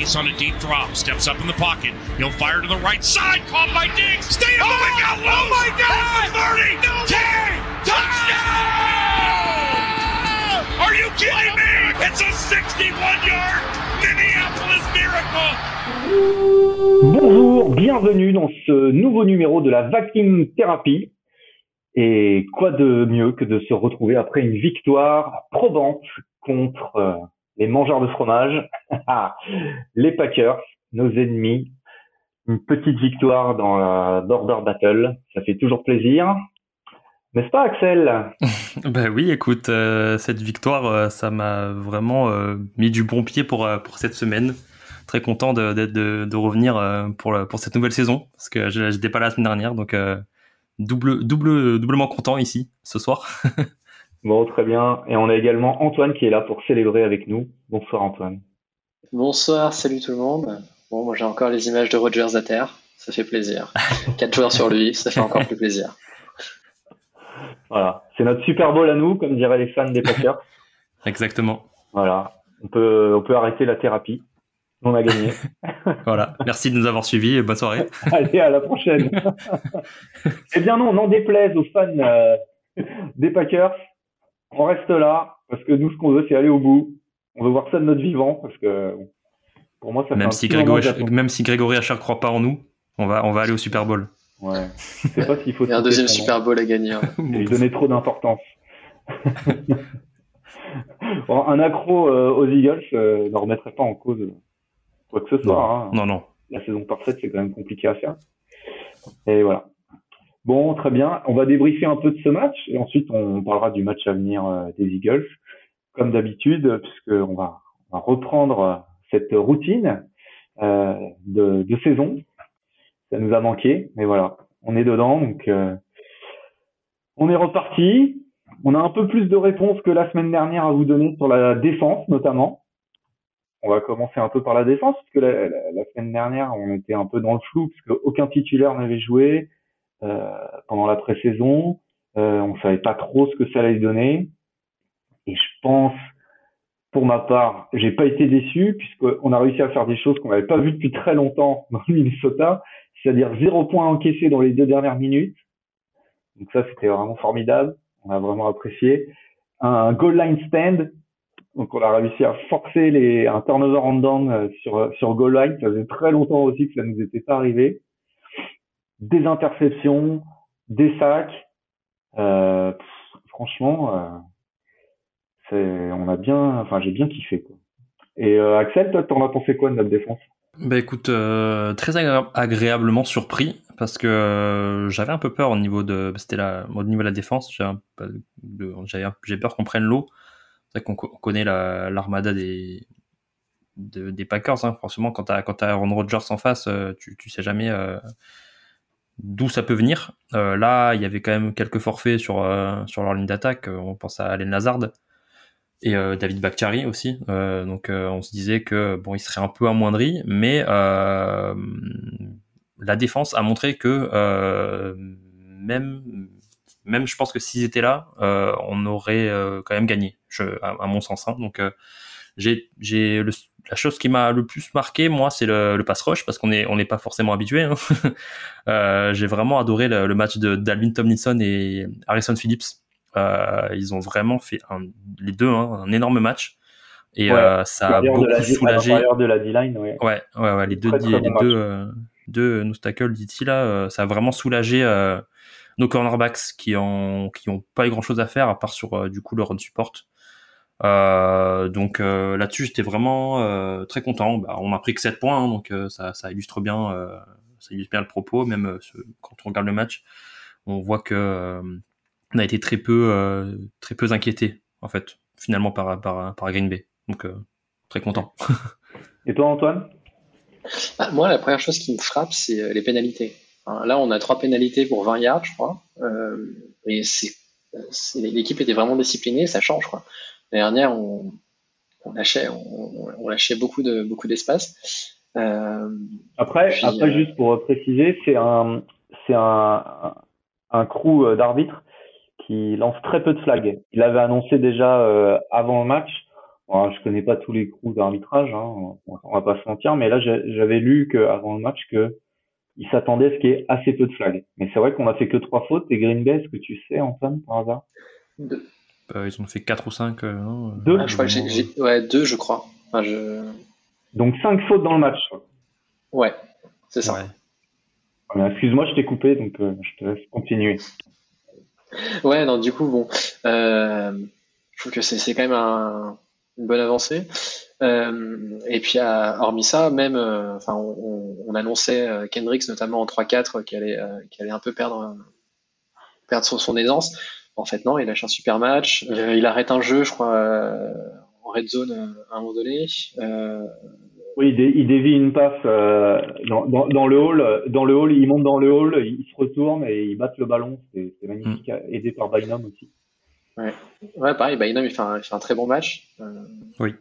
Chase on a deep drop, steps up in the pocket. He'll fire to the right side, caught by Diggs. Stay oh my God! Oh my God! 30, no 10, touchdown! Are you kidding me? It's a 61-yard Minneapolis miracle. Bonjour, bienvenue dans ce nouveau numéro de la Vaccine Thérapie. Et quoi de mieux que de se retrouver après une victoire probante contre euh, les mangeurs de fromage, les Packers, nos ennemis. Une petite victoire dans la Border Battle, ça fait toujours plaisir. N'est-ce pas Axel Ben oui, écoute, euh, cette victoire, euh, ça m'a vraiment mis du bon pied pour, pour cette semaine. Très content de, de, de revenir pour, pour cette nouvelle saison, parce que je n'étais pas là la semaine dernière, donc double, double, doublement content ici ce soir. bon, très bien. Et on a également Antoine qui est là pour célébrer avec nous. Bonsoir Antoine. Bonsoir, salut tout le monde. Bon, moi j'ai encore les images de Rogers à terre. Ça fait plaisir. Quatre joueurs sur lui, ça fait encore plus plaisir. Voilà, c'est notre Super Bowl à nous, comme diraient les fans des Packers. Exactement. Voilà, on peut, on peut arrêter la thérapie. On a gagné. voilà. Merci de nous avoir suivis et bonne soirée. Allez, à la prochaine. eh bien non, n'en déplaise aux fans euh, des Packers. On reste là parce que nous, ce qu'on veut, c'est aller au bout. On veut voir ça de notre vivant parce que pour moi, ça même si Grégory, même si Grégory Hacher croit pas en nous, on va, on va aller au Super Bowl. Ouais. C'est pas qu'il faut. Il y a un deuxième Super Bowl à gagner. Hein. lui donner trop d'importance. un accro euh, aux Eagles euh, ne remettrait pas en cause quoi que ce soit. Hein. Non, non. La saison parfaite, c'est quand même compliqué à faire. Et voilà. Bon, très bien. On va débriefer un peu de ce match et ensuite on parlera du match à venir euh, des Eagles, comme d'habitude, puisqu'on va, reprendre euh, cette routine euh, de, saison. Ça nous a manqué, mais voilà, on est dedans, donc on est reparti. On a un peu plus de réponses que la semaine dernière à vous donner sur la défense, notamment on va commencer un peu par la défense, parce que la, semaine dernière, on était un peu dans le flou, parce qu'aucun titulaire n'avait joué pendant la pré-saison. Euh, on savait pas trop ce que ça allait donner. Et je pense, pour ma part, j'ai pas été déçu, puisqu'on a réussi à faire des choses qu'on n'avait pas vues depuis très longtemps dans le Minnesota, c'est-à-dire zéro point encaissé dans les deux dernières minutes. Donc ça, c'était vraiment formidable. On a vraiment apprécié. Un goal line stand donc on a réussi à forcer les, un turnover en down euh, sur, sur goal line. Ça faisait très longtemps aussi que ça nous était pas arrivé. Des interceptions, des sacs. Euh, franchement, euh, on a bien, enfin j'ai bien kiffé. Et euh, Axel, toi, t'en as pensé quoi de notre défense? Bah écoute, euh, très agréablement surpris parce que j'avais un peu peur au niveau de, c'était la, au niveau de la défense. J'ai peur qu'on prenne l'eau. C'est vrai qu'on connaît l'armada des, Packers. Hein. Franchement, quand tu as, as, Aaron Rodgers en face, euh, tu, tu sais jamais euh, d'où ça peut venir. Euh, là, il y avait quand même quelques forfaits sur, sur leur ligne d'attaque. On pense à Allen Lazard et David Bakhtiari aussi. donc, on se disait que bon, il serait un peu amoindri, mais la défense a montré que même même je pense que s'ils étaient là, euh, on aurait euh, quand même gagné, je, à, mon sens. Hein. Donc euh, j'ai, j'ai la chose qui m'a le plus marqué, moi, c'est le, le pass rush parce qu'on est on n'est pas forcément habitué. Hein. euh, j'ai vraiment adoré le, le match de d'Alvin Tomlinson et Harrison Phillips. Euh, ils ont vraiment fait un, les deux hein, un énorme match et ouais, ça a beaucoup la, soulagé. de la D-line, ouais. ouais. ouais, ouais, les deux, très, très les bon deux, deux nous tackles d'ici là, ça a vraiment soulagé nos cornerbacks qui ont qui ont pas eu grand chose à faire à part sur euh, du coup le run support. Euh, donc euh, là-dessus, j'étais vraiment euh, très content. Bah, on a pris que 7 points, hein, donc ça, ça, illustre bien, ça illustre bien le propos. Même quand on regarde le match, on voit que on a été très peu, très peu inquiété en fait, finalement par par, par Green Bay. Donc très content. Et toi, Antoine? Bah, Moi, la première chose qui me frappe, c'est les pénalités. Là, on a trois pénalités pour 20 yards, je crois. Euh, et c'est, l'équipe était vraiment disciplinée, ça change. Quoi. L'année dernière, on, on lâchait, on, lâchait beaucoup de beaucoup d'espace. Euh, après, après euh, juste pour préciser, c'est un c'est un, un crew d'arbitres qui lance très peu de flags. Il avait annoncé déjà avant le match Alors, je connais pas tous les coups d'arbitrage, hein, on va pas se mentir, mais là j'avais lu qu'avant le match que il s'attendait à ce qu'il y ait assez peu de flags. Mais c'est vrai qu'on a fait que trois fautes. Et Green Bay, est-ce que tu sais, Antoine, par hasard? Euh, ils ont fait quatre ou cinq. Euh, deux ah, je crois que j'ai, Ouais, deux, je crois. Enfin, je... Donc cinq fautes dans le match. Ouais, c'est ça. excuse-moi, je t'ai coupé, donc euh, je te laisse continuer. Ouais, non, du coup, bon, je trouve que c'est, quand même un, une bonne avancée. Euh, et puis, hormis ça, même, euh, enfin, on, on, annonçait euh, Kendricks notamment en 3-4 qui allait, allait un peu perdre, perdre son, son, aisance. En fait, non, il lâche un super match. il arrête un jeu, je crois, en red zone à un moment donné. Oui, il, dévie une passe dans, dans, dans, le hall. Dans le hall, il monte dans le hall, il se retourne et il bat le ballon. C'est magnifique, mm. aidé par Bynum aussi. Ouais. ouais, pareil, Bynum, il fait un, il fait un très bon match. oui.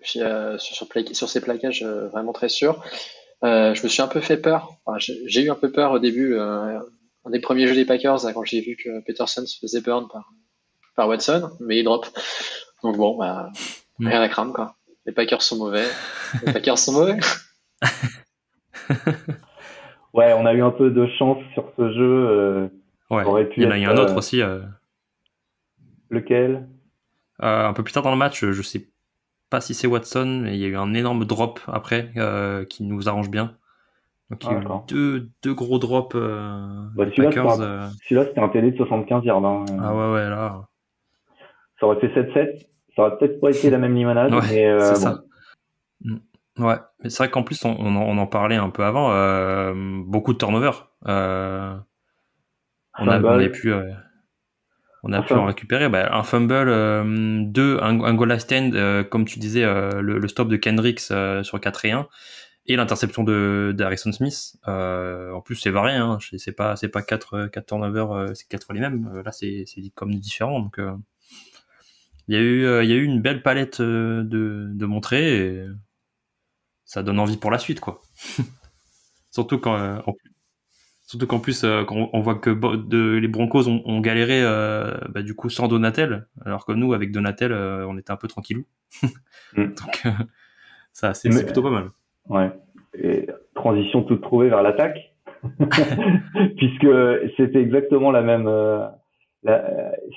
Puis euh, sur, sur, ces plaquages euh, vraiment très sûrs. Euh, je me suis un peu fait peur. j'ai eu un peu peur au début, un des premiers jeux des Packers, quand j'ai vu que Peterson se faisait burn par, par Watson, mais il drop. Donc bon, bah, mm. rien à craindre, quoi. Les Packers sont mauvais. Les Packers sont mauvais. ouais, on a eu un peu de chance sur ce jeu. ouais. il y en a eu un autre aussi. Lequel? Un peu plus tard dans le match, je sais pas si c'est Watson, mais il y a eu un énorme drop après euh, qui nous arrange bien. Donc il y a eu deux, deux gros drops. Euh, bah, euh. celui-là, c'était un TD de 75 yards. Hein. Ah ouais, ouais, là. Ça aurait fait 7-7. Ça aurait peut-être pas été la même limonade. ouais, mais c'est ça. Mm. Ouais, mais c'est vrai qu'en plus, on, on, en, parlait un peu avant. beaucoup de turnover. on, a, on avait pu on a pu en récupérer bah, un fumble, euh, deux, un, goal à stand, euh, comme tu disais, euh, le, stop de Kendricks sur 4 et 1, et l'interception de, Harrison Smith. en plus, c'est varié, hein, c'est pas c'est pas quatre quatre turnovers, c'est quatre fois les mêmes. là, c'est c'est comme différent. Donc, il y a eu il y a eu une belle palette de de montrer. Et ça donne envie pour la suite, quoi. Surtout quand en Surtout qu'en plus, euh, quand on voit que de, les Broncos ont, galéré euh, bah, du coup sans Donatel, alors que nous, avec Donatel, euh, on était un peu tranquillou. Mm. Donc, ça, c'est plutôt pas mal. Ouais. Et transition toute trouvée vers l'attaque, puisque c'était exactement la même.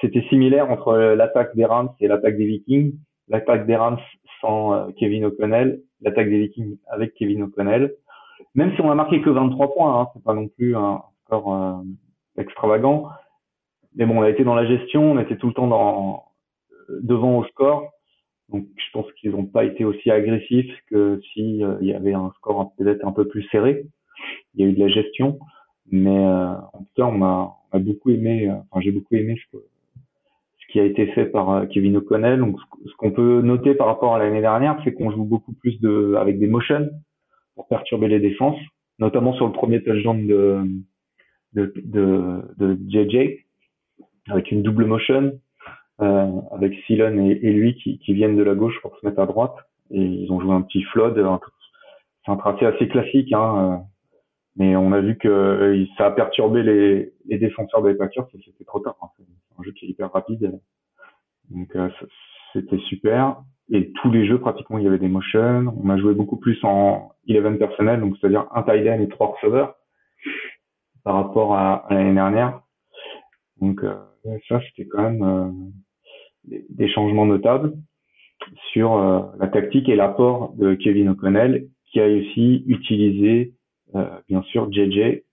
c'était similaire entre l'attaque des Rams et l'attaque des Vikings. L'attaque des Rams sans Kevin O'Connell, l'attaque des Vikings avec Kevin O'Connell même si on a marqué que 23 points, hein, c'est pas non plus un score euh, extravagant. Mais bon, on a été dans la gestion, on était tout le temps dans, devant au score. Donc je pense qu'ils n'ont pas été aussi agressifs que si euh, y avait un score peut-être un peu plus serré. Il y a eu de la gestion, mais euh, en tout cas on a, beaucoup aimé. Enfin j'ai beaucoup aimé ce, ce, qui a été fait par Kevin O'Connell. Donc ce qu'on peut noter par rapport à l'année dernière, c'est qu'on joue beaucoup plus de avec des motions pour perturber les défenses, notamment sur le premier touchdown de, de, de, de JJ, avec une double motion, euh, avec Silon et, et, lui qui, qui, viennent de la gauche pour se mettre à droite. Et ils ont joué un petit flood. C'est un tracé assez classique, hein, euh, mais on a vu que euh, ça a perturbé les, les défenseurs des Packers. C'était trop tard. Hein. C'est un jeu qui est hyper rapide. Donc euh, c'était super et tous les jeux pratiquement il y avait des motions. On a joué beaucoup plus en 11 personnel, donc c'est-à-dire un tight end et trois receveurs par rapport à, l'année dernière. Donc euh, ça c'était quand même euh, des, changements notables sur euh, la tactique et l'apport de Kevin O'Connell qui a aussi utilisé bien sûr JJ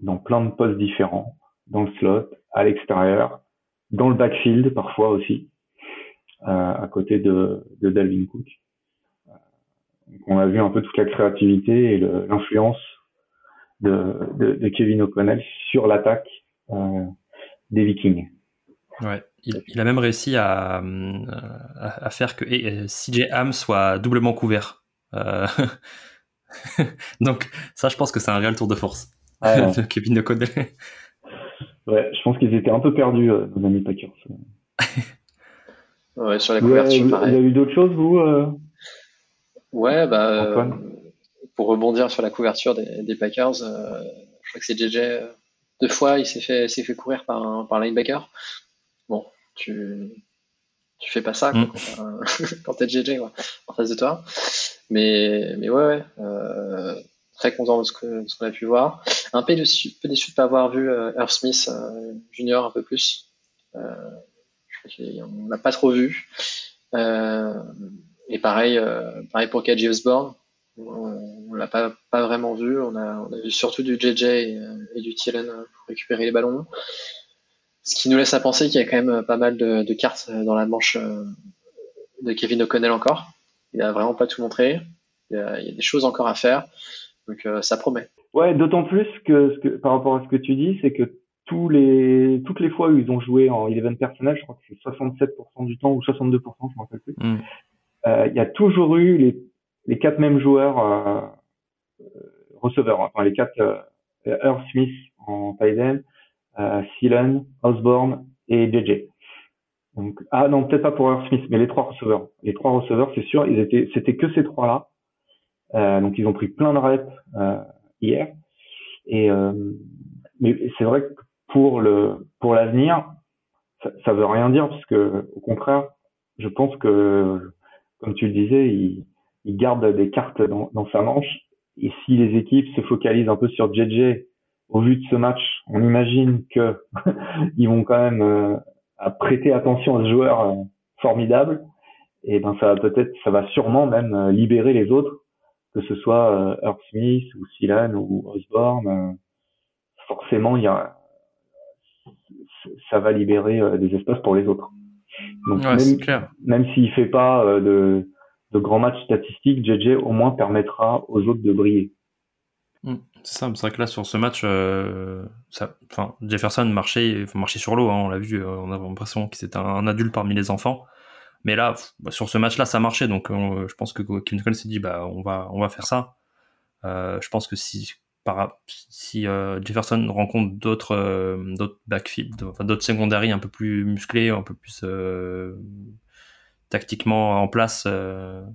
dans plein de postes différents, dans le slot, à l'extérieur, dans le backfield parfois aussi à côté de, de Dalvin Cook. on a vu un peu toute la créativité et l'influence de, Kevin O'Connell sur l'attaque euh, des Vikings. Ouais, il, a même réussi à, à, faire que CJ Ham soit doublement couvert. Euh, donc ça, je pense que c'est un réel tour de force de Kevin O'Connell. Ouais, je pense qu'ils étaient un peu perdus, euh, nos amis Packers. Ouais, sur la couverture, pareil. Il y a eu d'autres choses, vous euh... Ouais, bah, euh, pour rebondir sur la couverture des, des Packers, euh, je crois que c'est JJ. Euh, deux fois, il s'est fait, s'est fait courir par un, par linebacker. Tu, tu fais pas ça mm. quand t'es GG en face de toi. Mais, mais ouais, ouais euh, très content de ce qu'on a pu voir. Un peu déçu, peu déçu de pas avoir vu euh, Smith euh, Junior un peu plus. Euh, on l'a pas trop vu. et pareil, pareil pour KJ Osborne. On, l'a pas, pas vraiment vu. On a, on a vu surtout du JJ et, du Thielen pour récupérer les ballons. Ce qui nous laisse à penser qu'il y a quand même pas mal de, de cartes dans la manche de Kevin O'Connell encore. Il a vraiment pas tout montré. Il y a, il y a des choses encore à faire. Donc euh, ça promet. Ouais, d'autant plus que, que, par rapport à ce que tu dis, c'est que tous les, toutes les fois où ils ont joué en 11 personnel, je crois que c'est 67% du temps ou 62%, je m'en rappelle plus. Mm. Euh, il y a toujours eu les, les quatre mêmes joueurs euh, receveurs, enfin les quatre euh, Earth Smith en Titan, euh, Osborne et JJ. Donc, ah non, peut-être pas pour Earth Smith, mais les trois receveurs. Les trois receveurs, c'est sûr, ils étaient, c'était que ces trois-là. Euh, donc ils ont pris plein de reps euh, hier. Et euh, mais c'est vrai que pour le pour l'avenir, ça, ça veut rien dire parce que au contraire, je pense que comme tu le disais, il, il garde des cartes dans, dans, sa manche. Et si les équipes se focalisent un peu sur JJ, au vu de ce match, on imagine que ils vont quand même euh, prêter attention à ce joueur formidable. Et ben ça va peut-être, ça va sûrement même libérer les autres que ce soit euh, Earth Smith ou Silan ou Osborne, euh, forcément il y a ça va libérer euh, des espaces pour les autres. Donc même, clair. même s'il fait pas de, de grands matchs statistiques, JJ au moins permettra aux autres de briller. Hmm. C'est ça, c'est vrai que là sur ce match, ça, enfin, Jefferson marchait, marchait sur l'eau, hein, on l'a vu, on a l'impression que c'était un, adulte parmi les enfants. Mais là, bah, sur ce match-là, ça marchait. Donc, je pense que Kevin Cole s'est dit, bah, on va, on va faire ça. Euh, je pense que si, euh, Jefferson rencontre d'autres, euh, d'autres backfield, enfin, d'autres secondary un peu plus musclés, un peu plus euh, tactiquement en place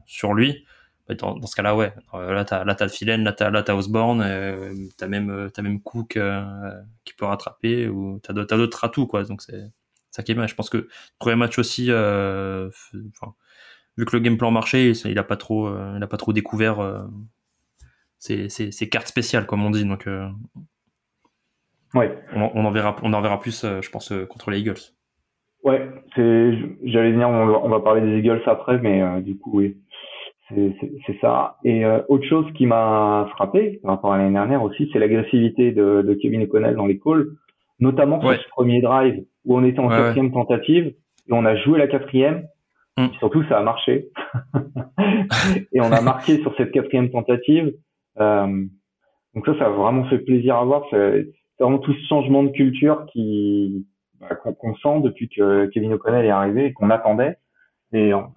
sur lui, dans, dans, ce cas-là, ouais. là, t'as, là, t'as Philen, là, t'as, là, t'as Osborne, t'as même, t'as même Cook qui peut rattraper, ou t'as d'autres, d'autres atouts, quoi. Donc, c'est, ça qui est bien. Je pense que le premier match aussi, euh, vu que le game plan marchait, il a pas trop, euh, il a pas trop découvert euh, ses, cartes spéciales, comme on dit. Donc, ouais. on, en verra, on en verra plus, je pense, contre les Eagles. Ouais, c'est, j'allais venir, on va, parler des Eagles après, mais du coup, oui, c'est ça. Et autre chose qui m'a frappé par rapport à l'année dernière aussi, c'est l'agressivité de, de Kevin O'Connell dans les calls, notamment sur ce premier drive où on était en quatrième tentative et on a joué la quatrième. Mm. surtout, ça a marché. et on a marqué sur cette quatrième tentative. Euh, donc ça, ça a vraiment fait plaisir à voir. C'est vraiment tout ce changement de culture qui bah, qu'on sent depuis que Kevin O'Connell est arrivé et qu'on attendait. Et en,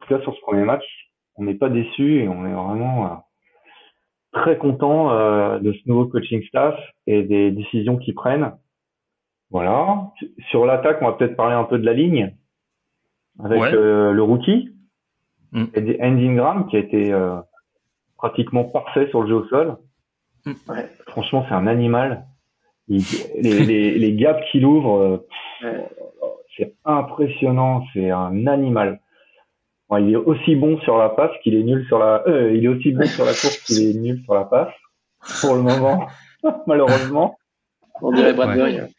tout cas, sur ce premier match, on n'est pas déçu et on est vraiment euh, très content euh, de ce nouveau coaching staff et des décisions qu'ils prennent. Voilà. Sur l'attaque, on va peut-être parler un peu de la ligne avec euh, le rookie mm. et Andy Ingram qui a été euh, pratiquement parfait sur le jeu au sol. Mm. Franchement, c'est un animal. les, les, les, gaps qu'il ouvre, euh, c'est impressionnant. C'est un animal. Il est aussi bon sur la passe qu'il est nul sur la. il est aussi bon sur la course qu'il est nul sur la passe. Pour le moment, malheureusement. On dirait Bradbury.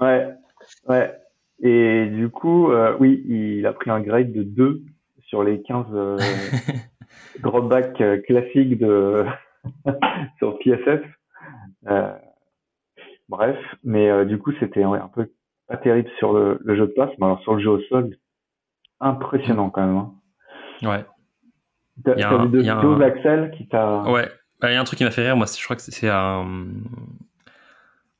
Ouais. ouais, Et du coup, euh, oui, il a pris un grade de 2 sur les 15 euh, dropbacks euh, classiques de sur PSF. Euh, bref, mais euh, du coup, c'était un peu pas terrible sur le, jeu de passe, mais alors sur le jeu au sol, impressionnant quand même. Hein. Ouais. T'as vu deux un... Axel qui t'a. Ouais. Bah, il y a un truc qui m'a fait rire, moi, je crois que c'est un,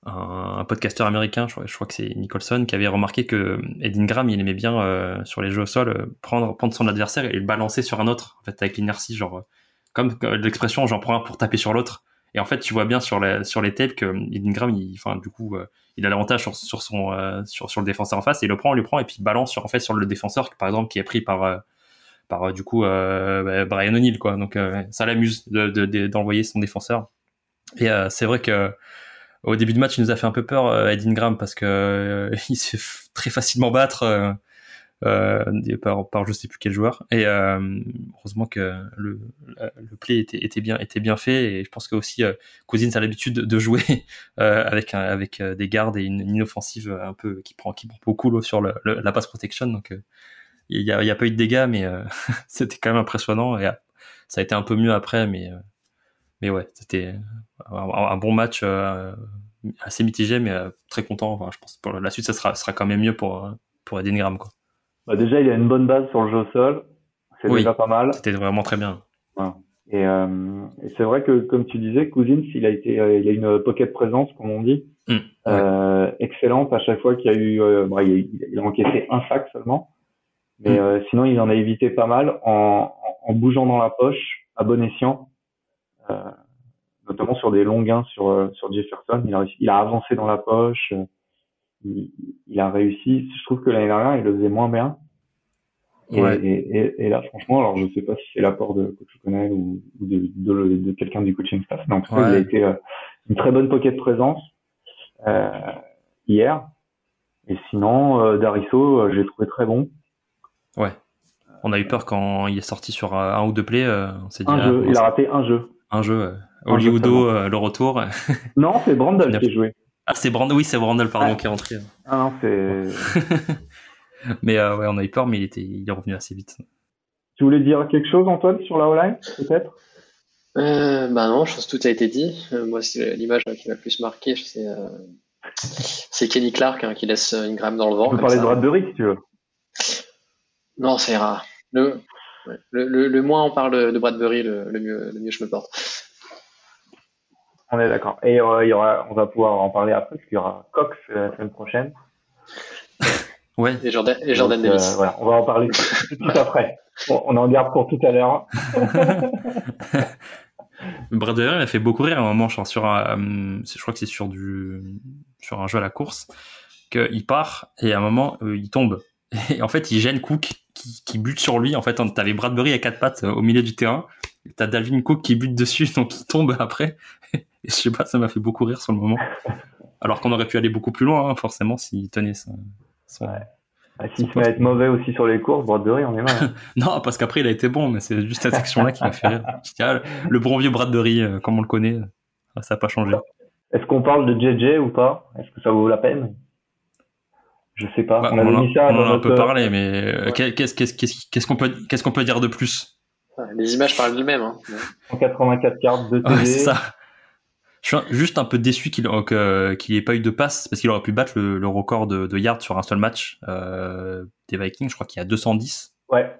un, podcasteur américain, je crois, que c'est Nicholson, qui avait remarqué que Ed Ingram, il aimait bien euh, sur les jeux au sol euh, prendre, prendre son adversaire et le balancer sur un autre, en fait, avec l'inertie, genre comme l'expression j'en prends un pour taper sur l'autre. Et en fait, tu vois bien sur les tapes que Ed Ingram, il, du coup, euh, il a l'avantage sur, sur le défenseur en face et il le prend, il le prend et puis il balance sur le défenseur, par exemple, qui est pris par par du coup bah, Brian O'Neill. Donc ça l'amuse d'envoyer de, son défenseur. Et c'est vrai que au début de match, il nous a fait un peu peur, euh, Ed Ingram, parce que euh, il se fait très facilement battre euh, par, par je sais plus quel joueur. Et euh, heureusement que le, le play était, était bien était bien fait. Et je pense que aussi euh, a l'habitude de jouer euh, avec avec euh, des gardes et une, une inoffensive un peu qui prend qui prend beaucoup l'eau sur la pass protection. Donc il y a, y a pas eu de dégâts, mais c'était quand même impressionnant. Et ça a été un peu mieux après, mais mais ouais, c'était un, bon match assez mitigé, mais très content. Enfin, je pense pour la suite, ça sera, sera quand même mieux pour pour Graham quoi. Bah déjà, il a une bonne base sur le jeu au sol. C'est Oui. déjà pas mal. C'était vraiment très bien. Et, euh, et c'est vrai que, comme tu disais, Cousins, il a été, euh, il a une pocket présence, comme on dit, Mm, ouais. euh, excellente à chaque fois qu'il y a eu. euh, bon, il, a, il a encaissé un sac seulement, mais Mm. euh, sinon il en a évité pas mal en, en, en bougeant dans la poche à bon escient, euh, notamment sur des longs gains sur sur Jefferson. Il a, il a avancé dans la poche. Il, il a réussi. Je trouve que l'année dernière, il le faisait moins bien. Et, Ouais. et, et, et là, franchement, alors je sais pas si c'est l'apport de coach O'Connell ou, ou de, de, de quelqu'un du coaching staff, mais en tout cas, Ouais. il a été euh, une très bonne pocket présence euh, hier. Et sinon, euh, Dariso, euh, je l'ai trouvé très bon. Ouais. On a eu peur quand il est sorti sur euh, un ou deux plays. on s'est dit Un ah, jeu, il a raté un jeu. un jeu. euh, le retour. Non, c'est a- qui a joué. Ah, c'est Brandon. Oui, c'est Brandon, pardon, qui est rentré. Ah non, c'est. mais euh, ouais, on a eu peur, mais il était, il est revenu assez vite. Tu voulais dire quelque chose, Antoine, sur la O-line, peut-être? Euh, bah non, je pense que tout a été dit. Euh, moi, c'est l'image euh, qui m'a le plus marqué, c'est euh, c'est Kenny Clark hein, qui laisse euh, Ingram dans le vent. On peut parler ça. de Bradbury, si tu veux. Non, ça ira. Le, le, le, le moins on parle de, de Bradbury, le, le mieux, le mieux je me porte. On est d'accord. Et euh, il y aura, on va pouvoir en parler après, parce qu'il y aura Cox euh, la semaine prochaine. Ouais. Et Jordan, et Jordan Donc, euh, Davis. voilà, on va en parler tout après. Bon, on en garde pour tout à l'heure. Bradbury il a fait beaucoup rire à un moment, genre sur un, euh, je crois que c'est sur du, sur un jeu à la course, qu'il part et à un moment euh, il tombe. Et en fait, il gêne Cook qui, qui bute sur lui. En fait, t'avais Bradbury à quatre pattes euh, au milieu du terrain. T'as Dalvin Cook qui bute dessus, donc il tombe après. Et je sais pas, ça m'a fait beaucoup rire sur le moment. Alors qu'on aurait pu aller beaucoup plus loin, hein, forcément, s'il tenait son, son- Ouais. Ah, S'il se met à être mauvais aussi sur les courses, Bradbury, on est mal. Non, parce qu'après, il a été bon, mais c'est juste cette action-là qui m'a fait rire. Ah, le- bon vieux Bradbury, euh, comme on le connaît, euh, ça n'a pas changé. Est-ce qu'on parle de JJ ou pas? Est-ce que ça vaut la peine? Je sais pas. Bah, on en, mis ça on dans en a un peu parlé, mais euh, Ouais. qu'est-ce qu'on peut, dire de plus? Les images parlent d'elles-mêmes. Hein. 184 cartes, 2 TD. Ouais, c'est ça. Je suis juste un peu déçu qu'il euh, ait pas eu de passe, parce qu'il aurait pu battre le, le record de, de yards sur un seul match euh, des Vikings. Je crois qu'il y a 210. Ouais,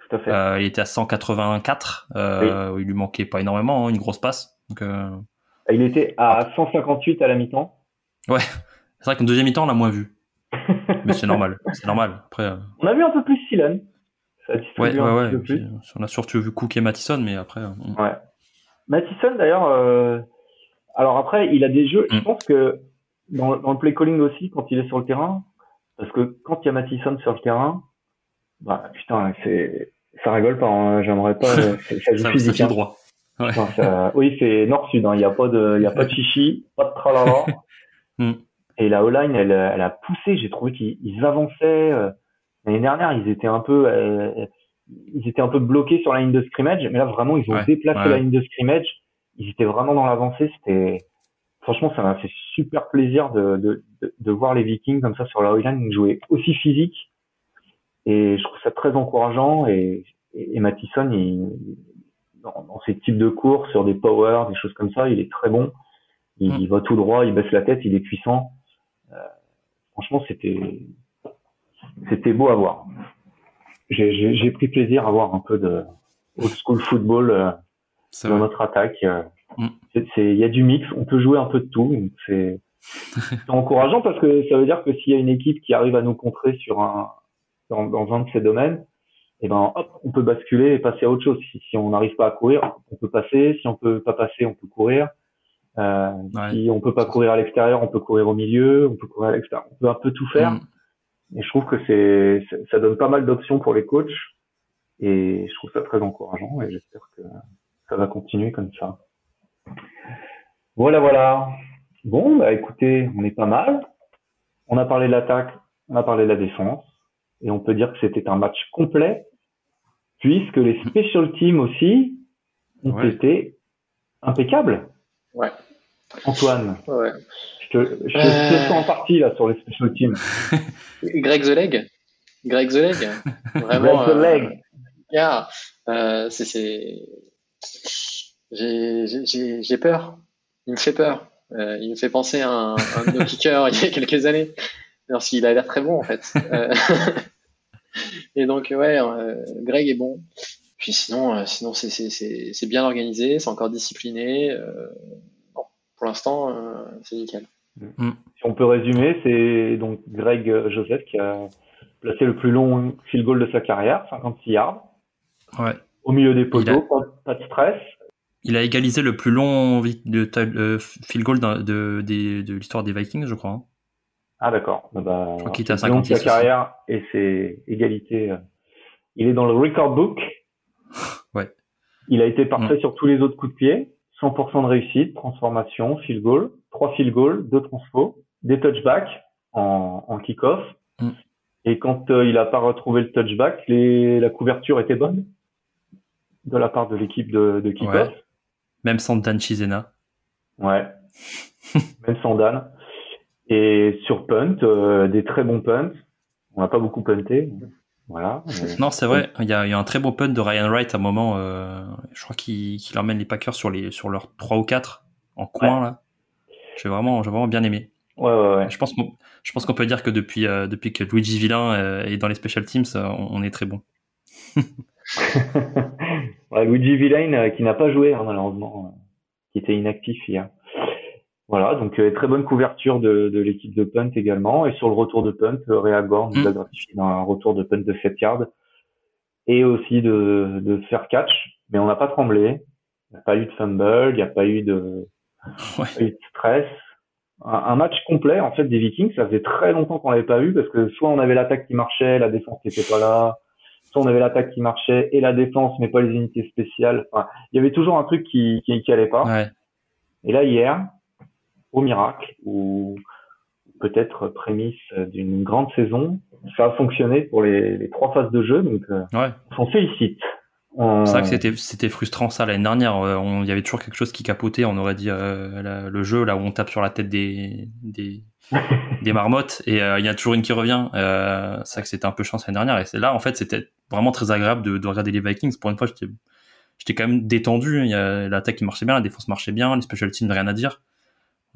tout à fait. Euh, il était à 184. Euh, Il lui manquait pas énormément, hein, une grosse passe. Donc, euh, Il était à 158 à la mi-temps. c'est vrai qu'en deuxième mi-temps, on l'a moins vu. Mais c'est normal. C'est normal. Après, euh, On a vu un peu plus Silan. Ça ouais, distribue ouais, un ouais. petit Et peu plus. puis, euh, on a surtout vu Cook et Mattison, mais après, euh, on- Ouais. D'ailleurs, euh, alors après, il a des jeux, je Mm. pense que dans, dans le play calling aussi, quand il est sur le terrain, parce que quand il y a Mathison sur le terrain, bah putain, c'est, ça rigole pas, hein, j'aimerais pas, euh, ça joue ça, ça physique. hein. droit. Ouais. Ça- oui, c'est nord-sud, hein, il n'y a pas de, il y a pas de chichi, pas de tralala. Mm. Et la O-line, elle, elle a poussé, j'ai trouvé qu'ils ils avançaient, euh, l'année dernière, ils étaient un peu, euh, ils étaient un peu bloqués sur la ligne de scrimmage, mais là vraiment ils ont Ouais, déplacé ouais. la ligne de scrimmage. Ils étaient vraiment dans l'avancée. C'était franchement ça m'a fait super plaisir de, de, de, de voir les Vikings comme ça sur la O-line jouer aussi physique. Et je trouve ça très encourageant. Et, et, et Mattison, il, dans, dans ces types de cours sur des powers, des choses comme ça, il est très bon. Il, Mm. il va tout droit, il baisse la tête, il est puissant. Euh, franchement, c'était c'était beau à voir j'ai- pris plaisir à voir un peu de old school football euh, dans vrai. notre attaque. euh. Mm. Il y a du mix, on peut jouer un peu de tout. C'est encourageant parce que ça veut dire que s'il y a une équipe qui arrive à nous contrer sur un dans, dans un de ces domaines, et ben hop, on peut basculer et passer à autre chose. Si, si on n'arrive pas à courir, on peut passer. Si on peut pas passer, on peut courir. Euh, Ouais. Si on peut pas courir à l'extérieur, on peut courir au milieu, on peut courir à l'extérieur. On peut un peu tout faire. Mm. Et je trouve que c'est, ça donne pas mal d'options pour les coachs. Et je trouve ça très encourageant et j'espère que ça va continuer comme ça. Voilà, voilà. Bon, bah écoutez, on est pas mal. On a parlé de l'attaque, on a parlé de la défense, et on peut dire que c'était un match complet, puisque les special teams aussi ont Ouais. été impeccables. Ouais. Antoine, Ouais. Je je Euh. je te sens en partie là sur les special teams. Greg the Leg. Greg the Leg. Vraiment. Greg the euh, Leg. yeah. Euh, c'est. J'ai, peur. Il me fait peur. Euh, il me fait penser à un, un de nos kickers il y a quelques années. Alors s'il a l'air très bon en fait. Euh, Et donc ouais, euh, Greg est bon. Puis sinon, euh, sinon c'est, bien organisé, c'est encore discipliné. Bon, pour l'instant, c'est nickel. Si on peut résumer, c'est donc Greg Joseph qui a placé le plus long field goal de sa carrière, 56 yards, Ouais. au milieu des poteaux, pas, pas de stress. Il a égalisé le plus long de, euh, field goal de, l'histoire des Vikings, je crois. hein. Ah d'accord. Bah, bah, crois qu'il était à c'est le long de 56 sa carrière et c'est égalité. euh, Il est dans le record book. Ouais. Il a été parfait Mm. sur tous les autres coups de pied. 100% de réussite, transformation, field goal, trois field goals, deux transpos, des touchbacks en, en kick-off. Mm. Et quand euh, il a pas retrouvé le touchback, les, la couverture était bonne de la part de l'équipe de, de kick-off. Ouais. Même sans Dan Chizena. Ouais. Même sans Dan. Et sur punt, euh, des très bons punts. On n'a pas beaucoup punté. Voilà. Mais- Non, c'est vrai. Il y, a, il y a un très beau punt de Ryan Wright à un moment. euh, je crois qu'il qu'il emmène les Packers sur, les, sur leurs 3 ou 4 en coin. là. J'ai vraiment, j'ai vraiment bien aimé. Ouais, ouais, ouais. Je pense qu'on je pense qu'on peut dire que depuis, euh, depuis que Luigi Villain euh, est dans les special teams, euh, on, on est très bon. ouais, Luigi Villain qui n'a pas joué hein, malheureusement, qui était inactif hier. Voilà, donc très bonne couverture de, de l'équipe de punt également. Et sur le retour de punt, Gore nous a Mm. gratifié d'un retour de punt de 7 yards et aussi de, de faire catch. Mais on n'a pas tremblé. Il n'y a pas eu de fumble, il n'y a pas eu de, Ouais. de stress. Un, un match complet en fait des Vikings, ça faisait très longtemps qu'on l'avait pas eu parce que soit on avait l'attaque qui marchait, la défense qui était pas là, soit on avait l'attaque qui marchait et la défense mais pas les unités spéciales. Enfin, il y avait toujours un truc qui qui, qui allait pas. Ouais. Et là hier, au miracle ou peut-être prémisse d'une grande saison, ça a fonctionné pour les, les trois phases de jeu donc euh, Ouais. on s'en félicite. C'est vrai que c'était, c'était frustrant ça l'année dernière. Euh, on- Il y avait toujours quelque chose qui capotait. On aurait dit euh, la- le jeu là où on tape sur la tête des, des, des marmottes et euh, il y a toujours une qui revient. Euh, c'est vrai que c'était un peu chance l'année dernière. Et c'est là en fait c'était vraiment très agréable de, de regarder les Vikings. Pour une fois j'étais, j'étais quand même détendu. Il y a l'attaque qui marchait bien, la défense marchait bien, les special teams rien à dire.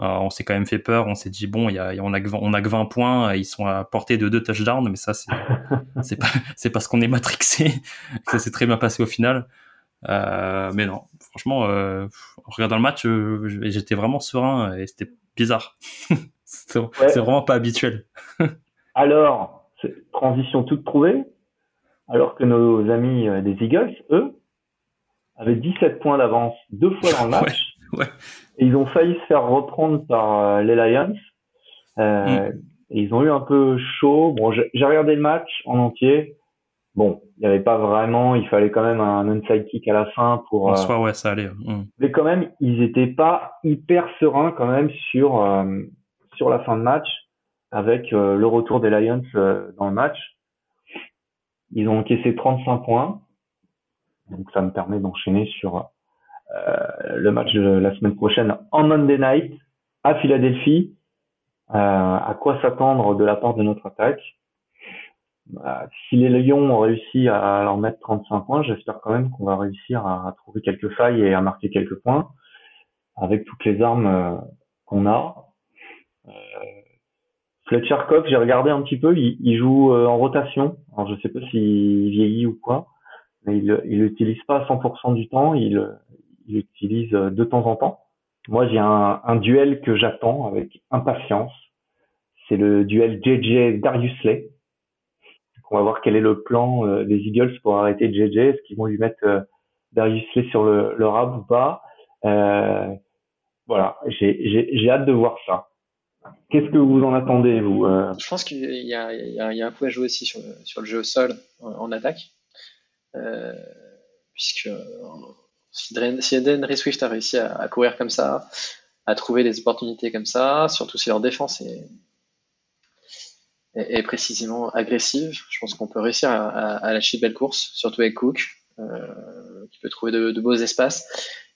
Euh, on s'est quand même fait peur. On s'est dit bon, il y a, on a que 20, on a que 20 points. Ils sont à portée de deux touchdowns, mais ça c'est c'est pas c'est parce qu'on est matrixé que ça s'est très bien passé au final. Euh, mais non, franchement, euh, en regardant le match, euh, j'étais vraiment serein et c'était bizarre. c'est vraiment pas habituel. Alors, transition toute trouvée, alors que nos amis euh, des Eagles, eux, avaient 17 points d'avance deux fois dans le match. Ouais. Et ils ont failli se faire reprendre par euh, les Lions. Euh, et ils ont eu un peu chaud. Bon, j'ai regardé le match en entier. Bon, il n'y avait pas vraiment, il fallait quand même un onside kick à la fin pour. En euh, soi, ouais, ça allait. Mm. mais quand même, ils étaient pas hyper sereins quand même sur euh, sur la fin de match avec euh, le retour des Lions euh, dans le match. Ils ont encaissé 35 points, donc ça me permet d'enchaîner sur le match de la semaine prochaine en Monday Night à Philadelphie. Euh, à quoi s'attendre de la part de notre attaque? Bah, Si les Lions ont réussi à leur mettre 35 points, j'espère quand même qu'on va réussir à, trouver quelques failles et à marquer quelques points avec toutes les armes euh, qu'on a. Euh, Fletcher Cox, j'ai regardé un petit peu, il, joue euh, en rotation. Alors je sais pas s'il vieillit ou quoi, mais il il l'utilise pas à 100% du temps, il il l'utilise euh, de temps en temps. Moi, j'ai un, duel que j'attends avec impatience. C'est le duel JJ Darius. Donc, on va voir quel est le plan euh, des Eagles pour arrêter JJ. Est-ce qu'ils vont lui mettre euh, Darius Slay sur le, rab ou pas? Euh, Voilà, j'ai hâte de voir ça. Qu'est-ce que vous en attendez, vous euh? Je pense qu'il y y, a, un coup à jouer aussi sur le, sur le jeu au sol en, en attaque. Euh, puisque euh, si, Eden Swift a réussi à, courir comme ça, à trouver des opportunités comme ça, surtout si leur défense est, précisément agressive. Je pense qu'on peut réussir à, lâcher de belles courses, surtout avec Cook, euh, qui peut trouver de, beaux espaces,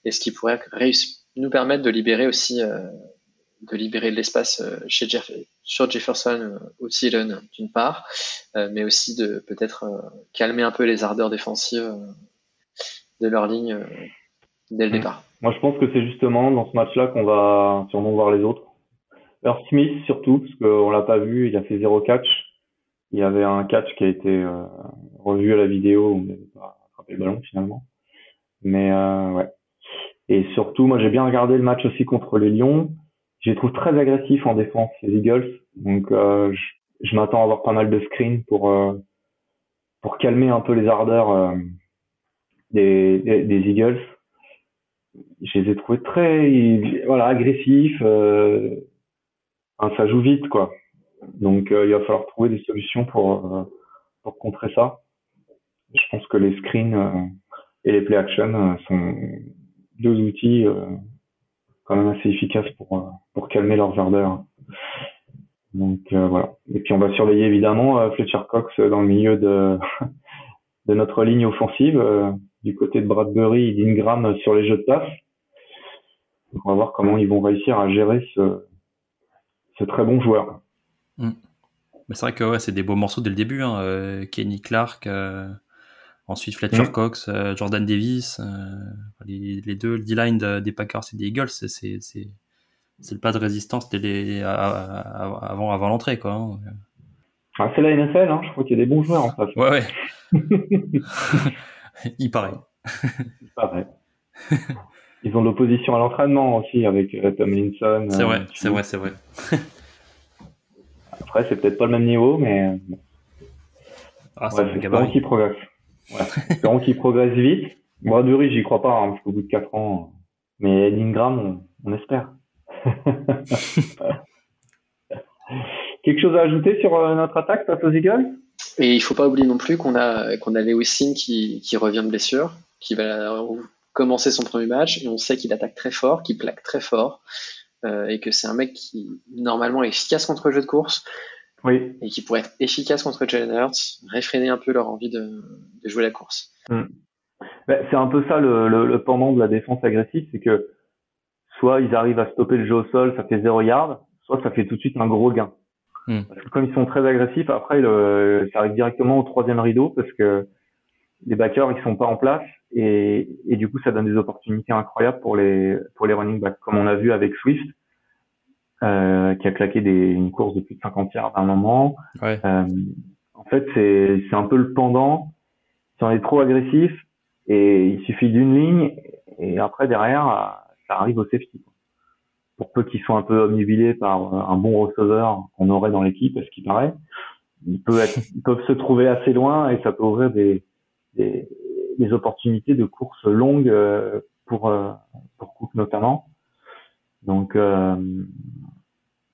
et ce qui pourrait nous permettre de libérer aussi euh, de libérer de l'espace euh, chez sur Jefferson ou Thielen d'une part, mais aussi de peut-être calmer un peu les ardeurs défensives de leur ligne dès le mmh. départ. Moi, je pense que c'est justement dans ce match-là qu'on va sûrement voir les autres. Alors Smith surtout, parce qu'on l'a pas vu, il a fait zéro catch. Il y avait un catch qui a été euh, revu à la vidéo, il n'avait pas attrapé le ballon finalement. Mais euh, ouais. Et surtout, moi j'ai bien regardé le match aussi contre les Lions. Je les trouve très agressifs en défense, les Eagles. Donc euh, je, je m'attends à avoir pas mal de screens pour euh, pour calmer un peu les ardeurs euh, des, des, Eagles. Je les ai trouvés très voilà agressifs. Euh, ça joue vite, quoi. Donc, euh, il va falloir trouver des solutions pour, euh, pour contrer ça. Je pense que les screens euh, et les play action sont deux outils quand même assez efficaces pour, pour calmer leurs ardeurs. Donc voilà. Et puis on va surveiller évidemment Fletcher Cox dans le milieu de, de notre ligne offensive, du côté de Bradbury et d'Ingram sur les jeux de passe. On va voir comment ils vont réussir à gérer ce, très bon joueur. Mm. C'est vrai que ouais, c'est des beaux morceaux dès le début. Hein. Euh, Kenny Clark, euh, ensuite Fletcher mm. Cox, euh, Jordan Davis, les, deux D-line des Packers et des Eagles, c'est le pas de résistance avant, avant l'entrée. quoi. Hein. C'est la NFL, hein. je crois qu'il y a des bons joueurs en face. Ouais, ouais. Il paraît. Il paraît. Ils ont de l'opposition à l'entraînement aussi avec euh, Tomlinson. C'est vrai, euh, c'est vrai, c'est vrai. Après, c'est peut-être pas le même niveau, mais ah, ouais, espérons qu'il progresse. Ouais. espérons qu'il progresse vite. Bradbury, j'y crois pas, hein, parce qu'au bout de 4 ans, mais Ingram, on, on espère. Quelque chose à ajouter sur euh, notre attaque face aux Eagles? Et il faut pas oublier non plus qu'on a qu'on a Lewis qui, qui revient de blessure, qui va commencer son premier match et on sait qu'il attaque très fort, qu'il plaque très fort euh, et que c'est un mec qui normalement est efficace contre le jeu de course oui. et qui pourrait être efficace contre Jalen Hurts, réfréner un peu leur envie de, de jouer la course. Hmm. Ben, c'est un peu ça le, le, pendant de la défense agressive, c'est que soit ils arrivent à stopper le jeu au sol, ça fait zéro yard, soit ça fait tout de suite un gros gain. Hmm. Parce que comme ils sont très agressifs, après le, ça arrive directement au troisième rideau parce que les backers ils sont pas en place et, et, du coup, ça donne des opportunités incroyables pour les pour les running backs, comme on a vu avec Swift, euh, qui a claqué des, une course de plus de 50 yards à un moment. Ouais. Euh, en fait, c'est c'est un peu le pendant. Si on est trop agressif, et il suffit d'une ligne, et après derrière, ça arrive au safety. Pour peu qu'ils soient un peu omnibilés par un bon receveur qu'on aurait dans l'équipe, à ce qui paraît, ils peuvent, être, ils peuvent se trouver assez loin et ça peut ouvrir des, des, des opportunités de courses longues euh, pour euh, pour Cook notamment. Donc euh,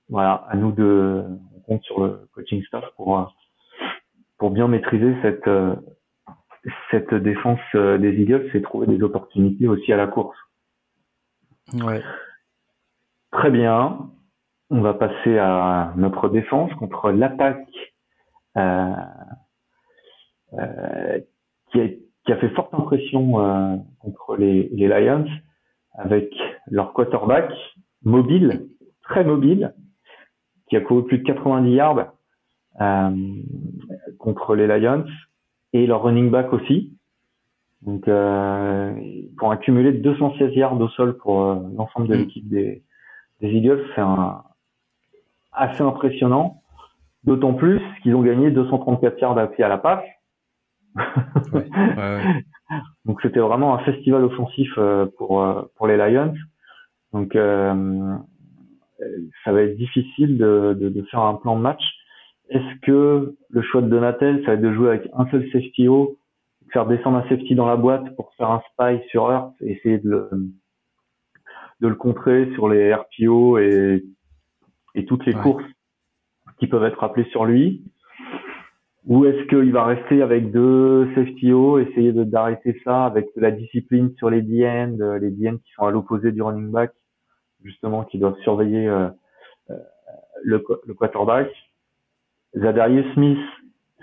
voilà, à nous de on compte sur le coaching staff pour pour bien maîtriser cette cette défense des Eagles, c'est trouver des opportunités aussi à la course. Ouais. Très bien. On va passer à notre défense contre l'attaque euh, euh, qui, a, qui a fait forte impression euh, contre les, les, Lions avec leur quarterback mobile, très mobile, qui a couru plus de 90 yards euh, contre les Lions et leur running back aussi. Donc euh, pour accumuler 216 yards au sol pour euh, l'ensemble de mm. l'équipe des, des Eagles, c'est assez impressionnant. D'autant plus qu'ils ont gagné 234 yards pied à la passe Donc c'était vraiment un festival offensif euh, pour euh, pour les Lions. Donc euh, ça va être difficile de, de, de, faire un plan de match. Est-ce que le choix de Donatel, ça va être de jouer avec un seul safety haut, faire descendre un safety dans la boîte pour faire un spy sur Earth, essayer de le, de le contrer sur les RPO et, et toutes les courses qui peuvent être appelées sur lui ou est-ce qu'il va rester avec deux safety hauts, essayer d'arrêter ça avec de la discipline sur les DN, les DN qui sont à l'opposé du running back, justement qui doivent surveiller euh, le, le quarterback? Zadarius Smith,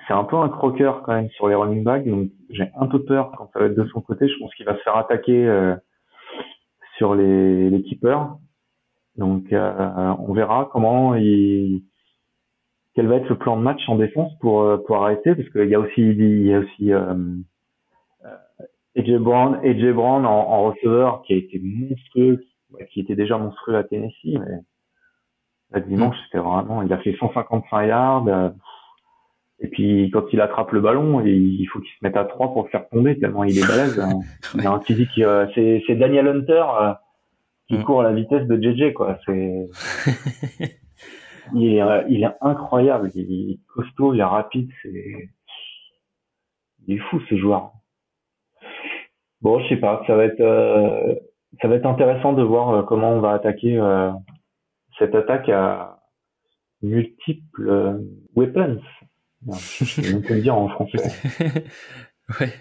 c'est un peu un croqueur quand même sur les running backs, donc j'ai un peu peur quand ça va être de son côté. Je pense qu'il va se faire attaquer sur les, les keepers. Donc on verra comment il quel va être le plan de match en défense pour pour arrêter parce qu'il y a aussi il y a aussi AJ Brown, AJ Brown en, en, receveur qui a été monstrueux, qui, était déjà monstrueux à Tennessee, mais là, dimanche c'était vraiment, il a fait 155 yards. Euh, et puis quand il attrape le ballon, il faut qu'il se mette à 3 pour le faire tomber tellement il est balèze. Hein. Il a un physique, euh, c'est, c'est Daniel Hunter euh, qui mm. court à la vitesse de JJ quoi. C'est il est, il est incroyable, il est costaud, il est rapide, c'est il est fou ce joueur. Bon, je sais pas, ça va être euh, ça va être intéressant de voir euh, comment on va attaquer euh, cette attaque à multiples weapons. On peut le dire en français. ouais.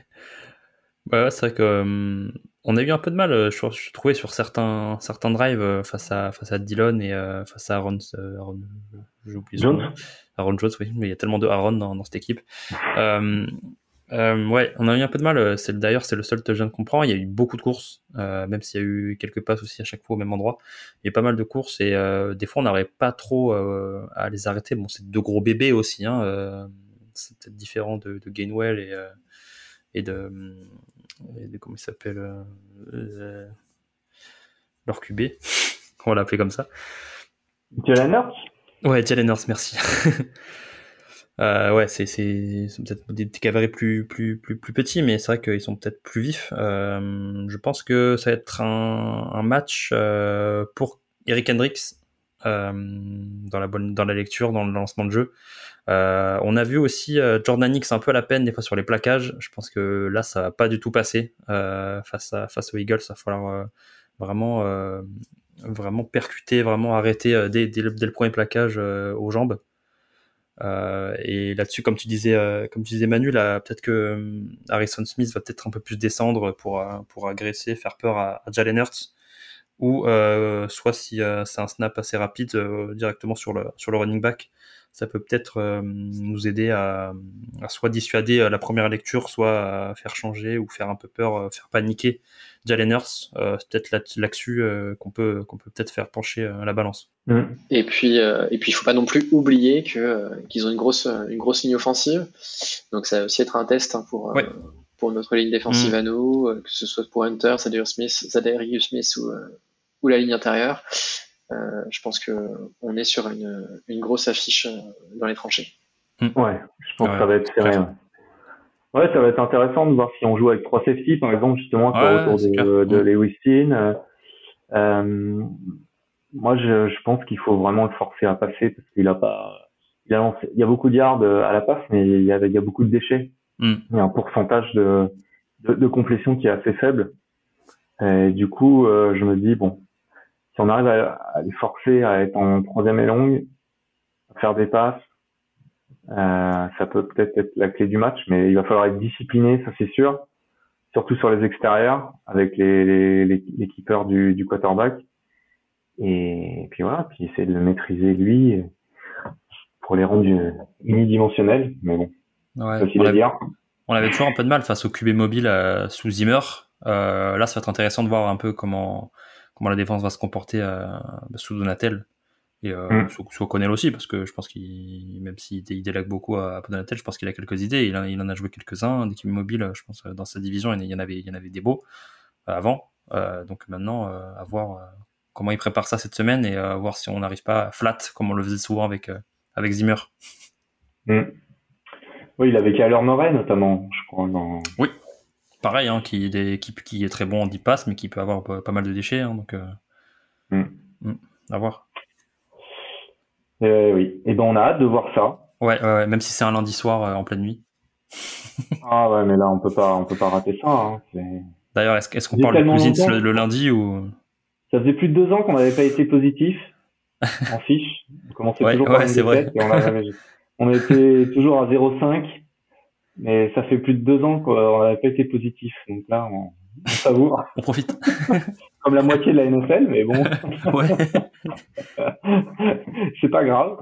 Ouais, c'est vrai que on a eu un peu de mal, je, je trouvais sur certains certains drives face à face à Dillon et face à Aaron, Aaron Jones. Aaron Jones, oui, mais il y a tellement de Aaron dans, dans cette équipe. Euh, ouais, on a eu un peu de mal. Euh, c'est d'ailleurs c'est le seul que je viens de comprendre. Il y a eu beaucoup de courses, euh, même s'il y a eu quelques passes aussi à chaque fois au même endroit. Il y a pas mal de courses et euh, des fois on n'arrive pas trop à les arrêter. Bon, c'est deux gros bébés aussi. Hein, c'est peut-être différent de, de, Gainwell et, et de, et, de, comment il s'appelle leur QB. on va l'appeler comme ça. Jalen Hurts? Ouais, Jalen Hurts, merci. Euh, ouais, c'est peut-être des petits plus plus plus plus petits, mais c'est vrai qu'ils sont peut-être plus vifs. Euh, je pense que ça va être un, match euh, pour Eric Hendricks dans la bonne dans la lecture, dans le lancement de jeu. On a vu aussi Jordan X un peu à la peine des fois sur les plaquages. Je pense que là, ça va pas du tout passer face à face aux Eagles. Ça va falloir vraiment vraiment percuter, vraiment arrêter dès, dès, dès le premier plaquage aux jambes. Euh, et là-dessus, comme tu disais, euh, comme tu disais Manu, peut-être que euh, Harrison Smith va peut-être un peu plus descendre pour pour agresser, faire peur à, à Jalen Hurts, ou soit si c'est un snap assez rapide directement sur le running back, ça peut peut-être nous aider à, à, soit dissuader la première lecture, soit à faire changer ou faire un peu peur, faire paniquer Jalen Hurts. c'est peut-être là-dessus qu'on peut qu'on peut peut-être faire pencher la balance. Mm. Et puis, euh, et puis, il faut pas non plus oublier que euh, qu'ils ont une grosse, une grosse ligne offensive. Donc, ça va aussi être un test hein, pour euh, pour notre ligne défensive mm. à nous, que ce soit pour Hunter, Zadarius Smith, Zadarius Smith ou ou la ligne intérieure. Je pense que on est sur une, une grosse affiche dans les tranchées. Mm. Ouais, je pense que ça va être serré. Ouais. ça va être intéressant de voir si on joue avec trois safety, par exemple, justement, autour de, de Lewis Euh, moi, je, je pense qu'il faut vraiment le forcer à passer parce qu'il a pas. Il, a il y a beaucoup de yards à la passe, mais il y a, il y a beaucoup de déchets. Mm. Il y a un pourcentage de, de, de, complétion qui est assez faible. Et du coup, euh, je me dis bon, si on arrive à, à, les forcer à être en troisième et longue, à faire des passes, euh, ça peut peut-être être la clé du match, mais il va falloir être discipliné, ça c'est sûr. Surtout sur les extérieurs, avec les, les, les, les keepers du, du quarterback. Et puis voilà, puis essayer de le maîtriser lui pour les rendre unidimensionnels. Mais bon, ouais, on, avait, on avait toujours un peu de mal face au QB mobile euh, sous Zimmer. Euh, là, ça va être intéressant de voir un peu comment comment la défense va se comporter euh, sous Donatel et euh, mm. sous, sous O'Connell aussi, parce que je pense qu'il, même s'il il délague beaucoup à, à Donatel, je pense qu'il a quelques idées. Il, il en a joué quelques-uns d'équipes mobiles. Je pense dans sa division, il y en avait, il y en avait des beaux avant. donc maintenant, à voir comment il prépare ça cette semaine et euh, voir si on n'arrive pas flat comme on le faisait souvent avec euh, avec Zimmer. Mm. Oui, il avait Kyler Murray notamment, je crois. Oui, pareil, hein, qui, est qui est très bon en 10 passes, mais qui peut avoir pas, mal de déchets. Hein, donc, euh, mm. Mm, à voir. oui, et ben on a hâte de voir ça. Ouais, ouais même si c'est un lundi soir en pleine nuit. ah ouais, mais là on peut pas, on peut pas rater ça. Hein. D'ailleurs, est-ce qu'on parle de cousins le, le, lundi ou? Ça faisait plus de deux ans qu'on n'avait pas été positif en fiche. On commençait toujours par c'est vrai. On, était toujours à 0,5, mais ça fait plus de deux ans qu'on n'avait pas été positif. Donc là, on, on savoure. on profite. comme la moitié de la NFL, mais bon. ouais. c'est pas grave.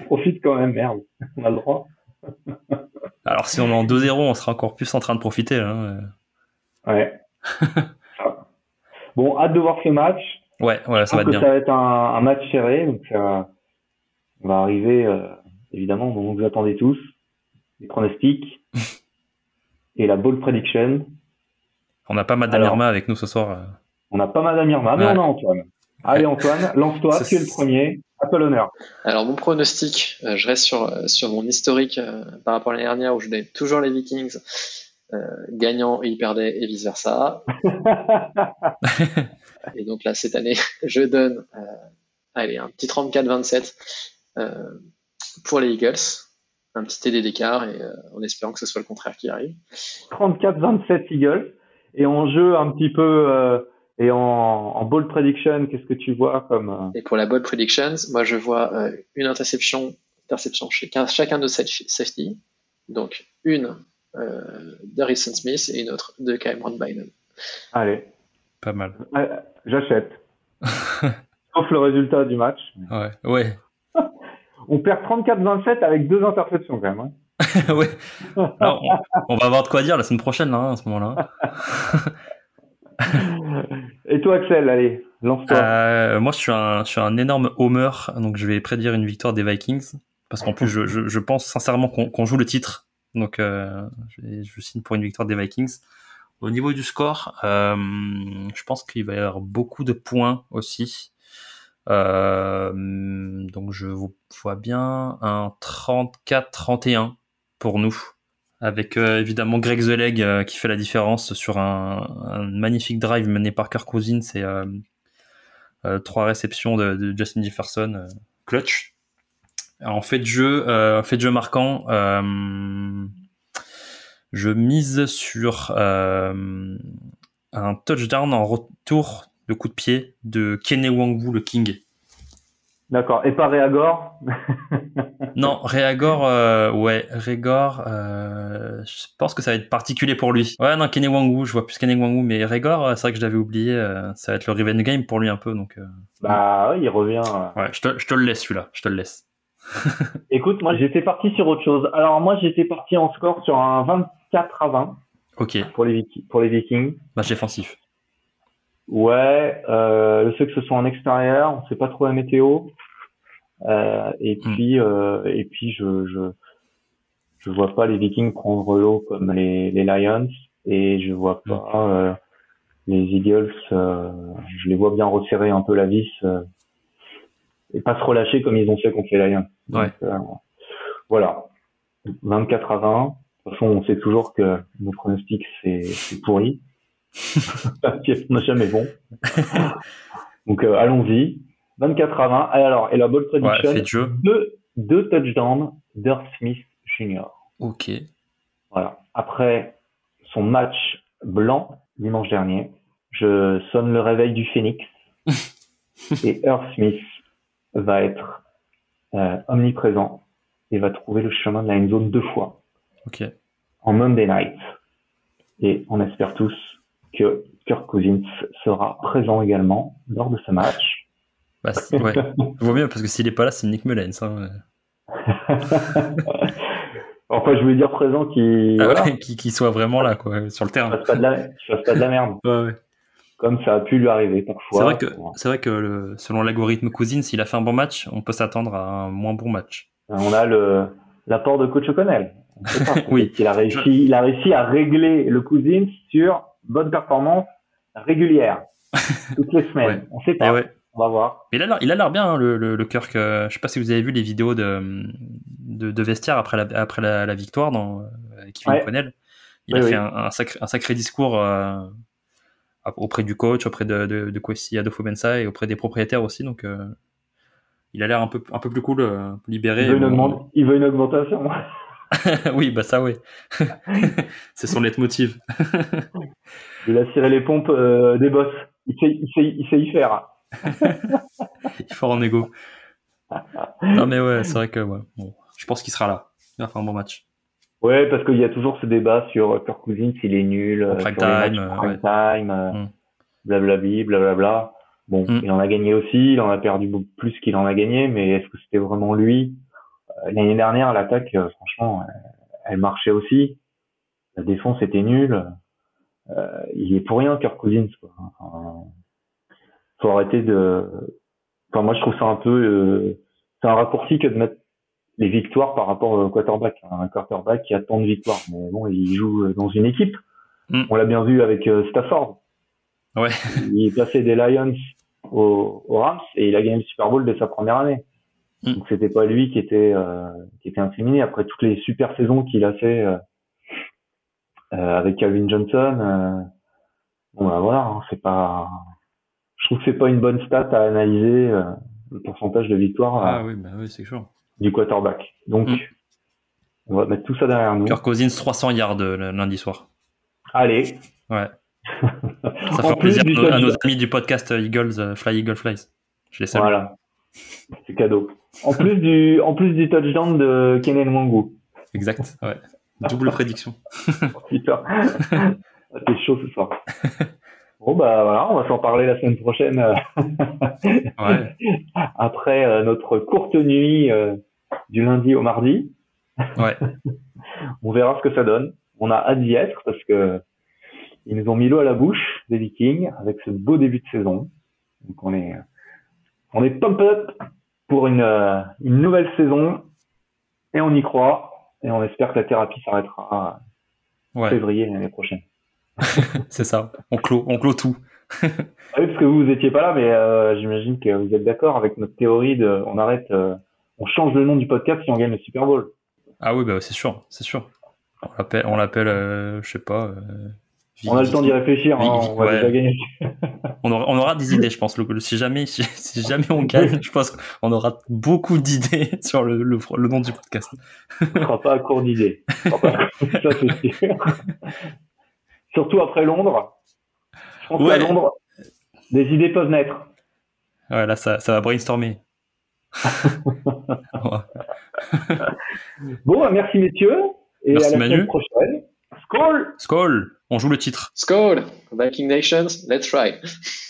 On profite quand même, merde. On a le droit. Alors, si on est en 2-0, on sera encore plus en train de profiter. Hein. Ouais. bon, hâte de voir ce match. Ouais, voilà, ça va être bien. Ça va être un, un match serré, donc euh, on va arriver, euh, évidemment, dont vous attendez tous, les pronostics et la ball prediction. On n'a pas Madame Irma avec nous ce soir. euh. On n'a pas Madame Irma, mais Ouais. on a Antoine. Allez Antoine, lance-toi, tu es le premier. À toi l'honneur. Alors mon pronostic, euh, je reste sur, euh, sur mon historique euh, par rapport à l'année dernière où je donnais toujours les Vikings euh, gagnants et ils perdaient et vice versa. et donc là cette année, je donne euh, allez un petit 34-27 euh, pour les Eagles, un petit TD d'écart et euh, en espérant que ce soit le contraire qui arrive. 34-27 Eagles. Et en jeu un petit peu, euh, et en, en ball prediction, qu'est-ce que tu vois comme... euh, Et pour la ball predictions, moi je vois euh, une interception, interception chez chacun de safety. Donc une euh, de Harrison Smith et une autre de Cameron Bynum. Allez, Pas mal. euh, j'achète. Sauf le résultat du match. Ouais, ouais. On perd 34-27 avec deux interceptions quand même. hein. ouais. Alors, on, on va avoir de quoi dire la semaine prochaine, là, hein, à ce moment-là. Et toi Axel, allez, lance-toi. Euh, moi, je suis, un, je suis un énorme homer, donc je vais prédire une victoire des Vikings. Parce qu'en plus, je, je, je pense sincèrement qu'on joue le titre. Donc, euh, je signe pour une victoire des Vikings. Au niveau du score, euh, je pense qu'il va y avoir beaucoup de points aussi. Euh, donc, je vois bien un 34-31 pour nous. Avec euh, évidemment Greg The Leg euh, qui fait la différence sur un, un magnifique drive mené par Kirk Cousins et euh, trois réceptions de, de Justin Jefferson clutch. En fait de jeu, fait de jeu marquant, je mise sur un touchdown en retour de coup de pied de Kene Wangwu, le King. D'accord. Et pas Réagor Non, Réagor, euh, ouais, Régor, euh, je pense que ça va être particulier pour lui. Ouais, non, Kene Wangwu, je vois plus Kene Wangwu, mais Régor, euh, c'est vrai que je l'avais oublié, euh, ça va être le revenge game pour lui un peu, donc Bah oui, il revient. ouais, je te, je te le laisse celui-là, je te le laisse. Écoute, moi j'étais parti sur autre chose. Alors moi j'étais parti en score sur un 24 à 20 Ok, pour les, pour les Vikings. match défensif. Ouais, euh, le fait que ce soit en extérieur, on sait pas trop la météo. Euh, et Hmm. puis euh, et puis je, je je vois pas les Vikings prendre l'eau comme les, les Lions et je vois Hmm. pas euh, les Eagles. euh, je les vois bien resserrer un peu la vis euh, et pas se relâcher comme ils ont fait contre les Lions. Ouais. voilà, 24 à 20. De toute façon, on sait toujours que nos pronostics c'est c'est pourri. Parce qu'on n'est jamais bon. Donc euh, allons-y. 24 à 20. Et alors, et la ball Ouais, prediction, de jeu. deux, deux touchdowns d'Earl Smith Jr. Ok. Voilà. Après son match blanc dimanche dernier, je sonne le réveil du Phoenix et Earl Smith va être euh, omniprésent et va trouver le chemin de la end zone deux fois Ok. en Monday night. Et on espère tous que Kirk Cousins sera présent également lors de ce match. Bah, ouais. Je vois bien parce que s'il est pas là, c'est Nick Mullens. Hein. enfin, je voulais dire présent qui, Ah voilà, ouais, qui, qui soit vraiment là, quoi, sur le terrain. fasse pas de la, fasse pas de la merde, Ouais, comme ça a pu lui arriver parfois. C'est vrai que, c'est vrai que le- selon l'algorithme Cousins, s'il a fait un bon match, on peut s'attendre à un moins bon match. On a le l'apport de coach O'Connell. Oui. Il a réussi, il a réussi à régler le Cousins sur bonne performance régulière toutes les semaines. Ouais. On sait pas. ouais. On va voir. Mais il a l'air, il a l'air bien, hein, le, le, le Kirk. euh, je sais pas si vous avez vu les vidéos de, de, de vestiaire après la, après la, la victoire dans, euh, avec Kevin Ouais. Connell. Il Oui, a oui. fait un, un sacré, un sacré discours euh, auprès du coach, auprès de, de, de Kwesi Adofo-Mensah et auprès des propriétaires aussi. Donc, euh, il a l'air un peu, un peu plus cool, euh, libéré. Il veut, une Bon, il veut une augmentation. oui, bah ça, oui. C'est son leitmotiv. Il a ciré les pompes euh, des boss. Il sait, il sait, il sait y faire. Il est fort en égo. non, mais ouais, c'est vrai que ouais, bon, je pense qu'il sera là. Il va faire un bon match. Ouais, parce qu'il y a toujours ce débat sur euh, Kirk Cousins, il est nul, euh, prime time, matchs euh, prime ouais. time. euh. Mm. blablabli, blablabla. Bon, Mm. il en a gagné aussi, il en a perdu beaucoup plus qu'il en a gagné, mais est-ce que c'était vraiment lui Euh, L'année dernière, l'attaque, euh, franchement, euh, elle marchait aussi. La défense était nulle. Euh, il est pour rien, Kirk Cousins. Quoi. Enfin, faut arrêter de. Enfin, moi, je trouve ça un peu. euh, C'est un raccourci que de mettre les victoires par rapport au quarterback. Un quarterback qui a tant de victoires, mais bon, il joue dans une équipe. Mm. On l'a bien vu avec euh, Stafford. Ouais. Il est passé des Lions aux, aux Rams et il a gagné le Super Bowl dès sa première année. Mm. Donc c'était pas lui qui était euh, qui était incriminé après toutes les super saisons qu'il a fait euh, euh, avec Calvin Johnson. euh, bon bah voilà, hein, c'est pas. Je trouve que c'est pas une bonne stat à analyser euh, le pourcentage de victoire Ah euh, oui, bah oui, c'est du quarterback. Donc Mm. on va mettre tout ça derrière nous. Kirk Cousins 300 yards le lundi soir. Allez. Ouais. Ça plus plaisir à nos, à nos touchdown. amis du podcast Eagles, Fly Eagle Flies. Je les salue. Voilà. C'est cadeau. En plus du en plus du touchdown de Kenen Wangu. Exact. Ouais. Double prédiction. Ah, T'es chaud ce soir. Bon bah voilà, on va s'en parler la semaine prochaine euh, Ouais. après euh, notre courte nuit euh, du lundi au mardi. Ouais. On verra ce que ça donne. On a hâte d'y être parce que ils nous ont mis l'eau à la bouche des Vikings avec ce beau début de saison. Donc on est on est pump up pour une euh, une nouvelle saison et on y croit et on espère que la thérapie s'arrêtera en Ouais. février l'année prochaine. C'est ça. On clôt, on clôt tout. Ah oui, parce que vous, vous étiez pas là, mais euh, j'imagine que vous êtes d'accord avec notre théorie de, on arrête, euh, on change le nom du podcast si on gagne le Super Bowl. Ah oui, bah c'est sûr, c'est sûr. On l'appelle, on l'appelle, euh, je sais pas. On a le temps d'y réfléchir, hein, on va ouais. déjà gagner. On aura, on aura des idées, je pense. Le, si jamais, si, si jamais on gagne, je pense qu'on aura beaucoup d'idées sur le, le, le nom du podcast. On sera pas à court d'idées. Ça, c'est sûr. Surtout après Londres. Je pense Ouais. qu'à Londres, des idées peuvent naître. Ouais, là, ça, ça va brainstormer. Bon, bah, merci messieurs. Et Merci, à la Manu. prochaine. Skol! Skoll, on joue le titre. Skull, Viking Nations, let's try.